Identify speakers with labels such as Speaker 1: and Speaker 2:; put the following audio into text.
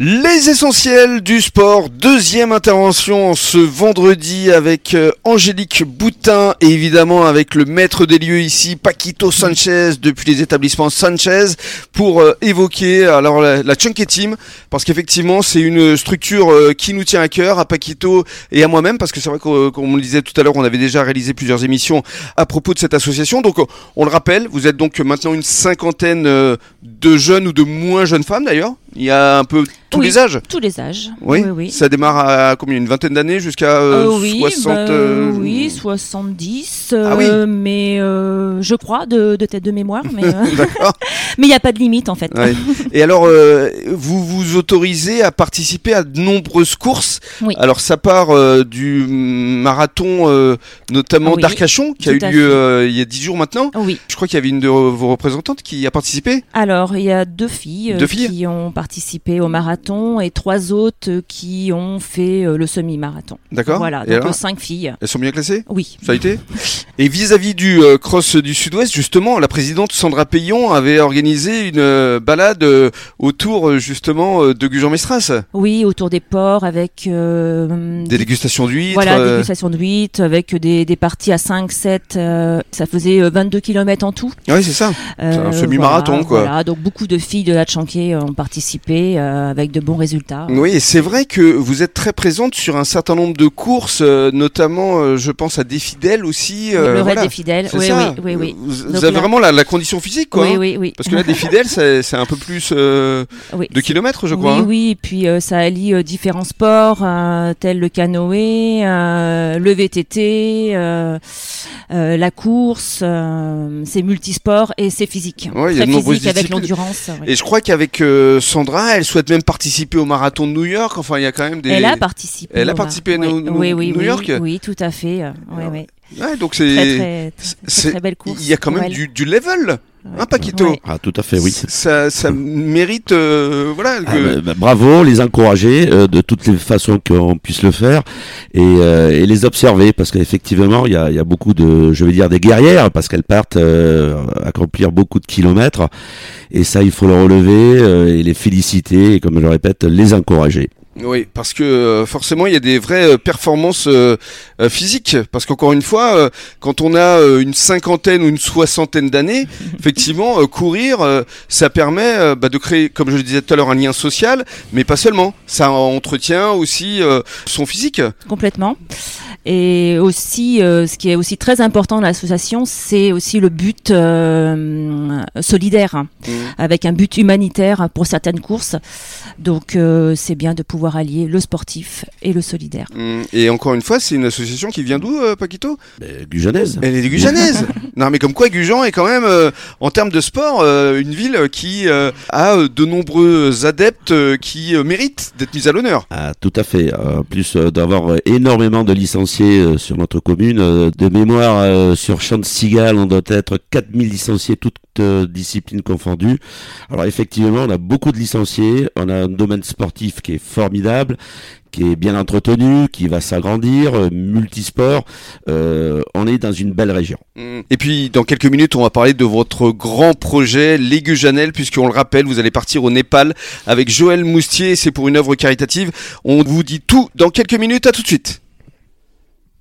Speaker 1: Les essentiels du sport, deuxième intervention ce vendredi avec euh, Angélique Boutin et évidemment avec le maître des lieux ici, Paquito Sanchez depuis les établissements Sanchez pour euh, évoquer alors la, la Chunky Team parce qu'effectivement c'est une structure euh, qui nous tient à cœur à Paquito et à moi-même parce que c'est vrai qu'on le disait tout à l'heure on avait déjà réalisé plusieurs émissions à propos de cette association. Donc on le rappelle vous êtes donc maintenant une cinquantaine de jeunes ou de moins jeunes femmes d'ailleurs il y a un peu tous
Speaker 2: Oui,
Speaker 1: les âges?
Speaker 2: Tous les âges.
Speaker 1: oui,
Speaker 2: oui. oui.
Speaker 1: ça démarre à combien Une vingtaine d'années jusqu'à euh,
Speaker 2: Euh, oui,
Speaker 1: 60
Speaker 2: bah,
Speaker 1: euh,
Speaker 2: oui, 70,
Speaker 1: Ah oui.
Speaker 2: mais je crois de, de tête de mémoire, mais il n'y a pas de limite en fait.
Speaker 1: Ouais. Et alors, vous vous autorisez à participer à de nombreuses courses?
Speaker 2: Oui.
Speaker 1: Alors, ça part du marathon, notamment d'Arcachon, qui a eu lieu il y a 10 jours maintenant.
Speaker 2: Oui.
Speaker 1: Je crois qu'il y avait une de vos représentantes qui a participé.
Speaker 2: Alors, il y a deux filles,
Speaker 1: Deux filles?
Speaker 2: qui ont participé au marathon et trois autres qui ont fait euh, le semi-marathon.
Speaker 1: D'accord
Speaker 2: Voilà, donc euh, cinq filles.
Speaker 1: Elles sont bien classées?
Speaker 2: Oui.
Speaker 1: Ça a été? Et vis-à-vis du euh, cross du Sud-Ouest, justement, la présidente Sandra Payon avait organisé une euh, balade euh, autour justement de Gujan-Mestras.
Speaker 2: Oui, autour des ports avec euh,
Speaker 1: Des dégustations d'huîtres.
Speaker 2: Voilà,
Speaker 1: euh,
Speaker 2: dégustation de 8 avec des, des parties à 5, 7, euh, ça faisait euh, 22 km en tout.
Speaker 1: Oui, c'est ça.
Speaker 2: Euh,
Speaker 1: un semi-marathon,
Speaker 2: voilà,
Speaker 1: quoi.
Speaker 2: Voilà, donc beaucoup de filles de la Chanquet ont participé euh, avec de bons résultats.
Speaker 1: Oui, et c'est vrai que vous êtes très présente sur un certain nombre de courses, euh, notamment, euh, je pense à des fidèles aussi.
Speaker 2: Oui, le
Speaker 1: voilà.
Speaker 2: des fidèles, oui,
Speaker 1: ça.
Speaker 2: oui, oui, oui.
Speaker 1: Vous,
Speaker 2: Donc
Speaker 1: avez
Speaker 2: là-
Speaker 1: vraiment la, la condition physique, quoi.
Speaker 2: oui,
Speaker 1: hein.
Speaker 2: oui, oui.
Speaker 1: Parce que là, des fidèles, c'est un peu plus de kilomètres, je crois.
Speaker 2: Oui,
Speaker 1: hein.
Speaker 2: oui, et puis ça allie différents sports, tels le canoë, le VTT, la course, c'est multisport et c'est physique.
Speaker 1: Ouais, il y a
Speaker 2: Très
Speaker 1: de nombreuses
Speaker 2: physique avec l'endurance. oui.
Speaker 1: Et je crois qu'avec euh, Sandra, elle souhaite même participer au marathon de New York. Enfin, il y a quand même des.
Speaker 2: Elle a participé.
Speaker 1: Elle a participé à
Speaker 2: oui,
Speaker 1: New-
Speaker 2: oui, oui,
Speaker 1: New
Speaker 2: oui,
Speaker 1: York
Speaker 2: Oui, tout à fait. euh, ouais, ouais.
Speaker 1: Ouais, donc c'est.
Speaker 2: très, très, très, très belle course.
Speaker 1: Il y a quand même du, du level, hein,
Speaker 2: Ouais.
Speaker 1: Paquito.
Speaker 2: Ouais.
Speaker 3: Ah, tout à fait, oui.
Speaker 1: Ça, ça mérite, euh, voilà.
Speaker 3: Ah,
Speaker 1: que-
Speaker 3: bah, bah, bravo, les encourager euh, de toutes les façons qu'on puisse le faire et, euh, et les observer parce qu'effectivement il y a, il y a beaucoup de, je vais dire des guerrières parce qu'elles partent euh, accomplir beaucoup de kilomètres et ça il faut le relever euh, et les féliciter et comme je le répète les encourager.
Speaker 1: Oui, parce que euh, forcément, il y a des vraies euh, performances euh, euh, physiques. Parce qu'encore une fois, euh, quand on a une cinquantaine ou une soixantaine d'années, effectivement, euh, courir, euh, ça permet bah, de créer, comme je le disais tout à l'heure, un lien social, mais pas seulement. Ça entretient aussi euh, son physique.
Speaker 2: Complètement. Et aussi, euh, ce qui est aussi très important dans l'association, c'est aussi le but euh, solidaire, hein,
Speaker 1: Mm.
Speaker 2: avec un but humanitaire pour certaines courses. Donc, euh, c'est bien de pouvoir allier le sportif et le solidaire.
Speaker 1: Mm. Et encore une fois, c'est une association qui vient d'où, euh, Paquito?
Speaker 3: Euh, Gujanaise.
Speaker 1: Elle est de Gujanaise. non, mais comme quoi, Gujan est quand même, euh, en termes de sport, euh, une ville qui euh, a de nombreux adeptes qui euh, méritent d'être mis à l'honneur.
Speaker 3: Ah, tout à fait. En plus d'avoir énormément de licenciés sur notre commune, de mémoire sur Champ de Cigale, on doit être 4000 licenciés, toutes disciplines confondues. Alors effectivement, on a beaucoup de licenciés, on a un domaine sportif qui est formidable, qui est bien entretenu, qui va s'agrandir, euh, multisport. Euh, on est dans une belle région.
Speaker 1: Mm. Et puis, dans quelques minutes, on va parler de votre grand projet, Les Gujanel, puisqu'on le rappelle, vous allez partir au Népal avec Joël Moustier, c'est pour une œuvre caritative. On vous dit tout dans quelques minutes, à tout de suite.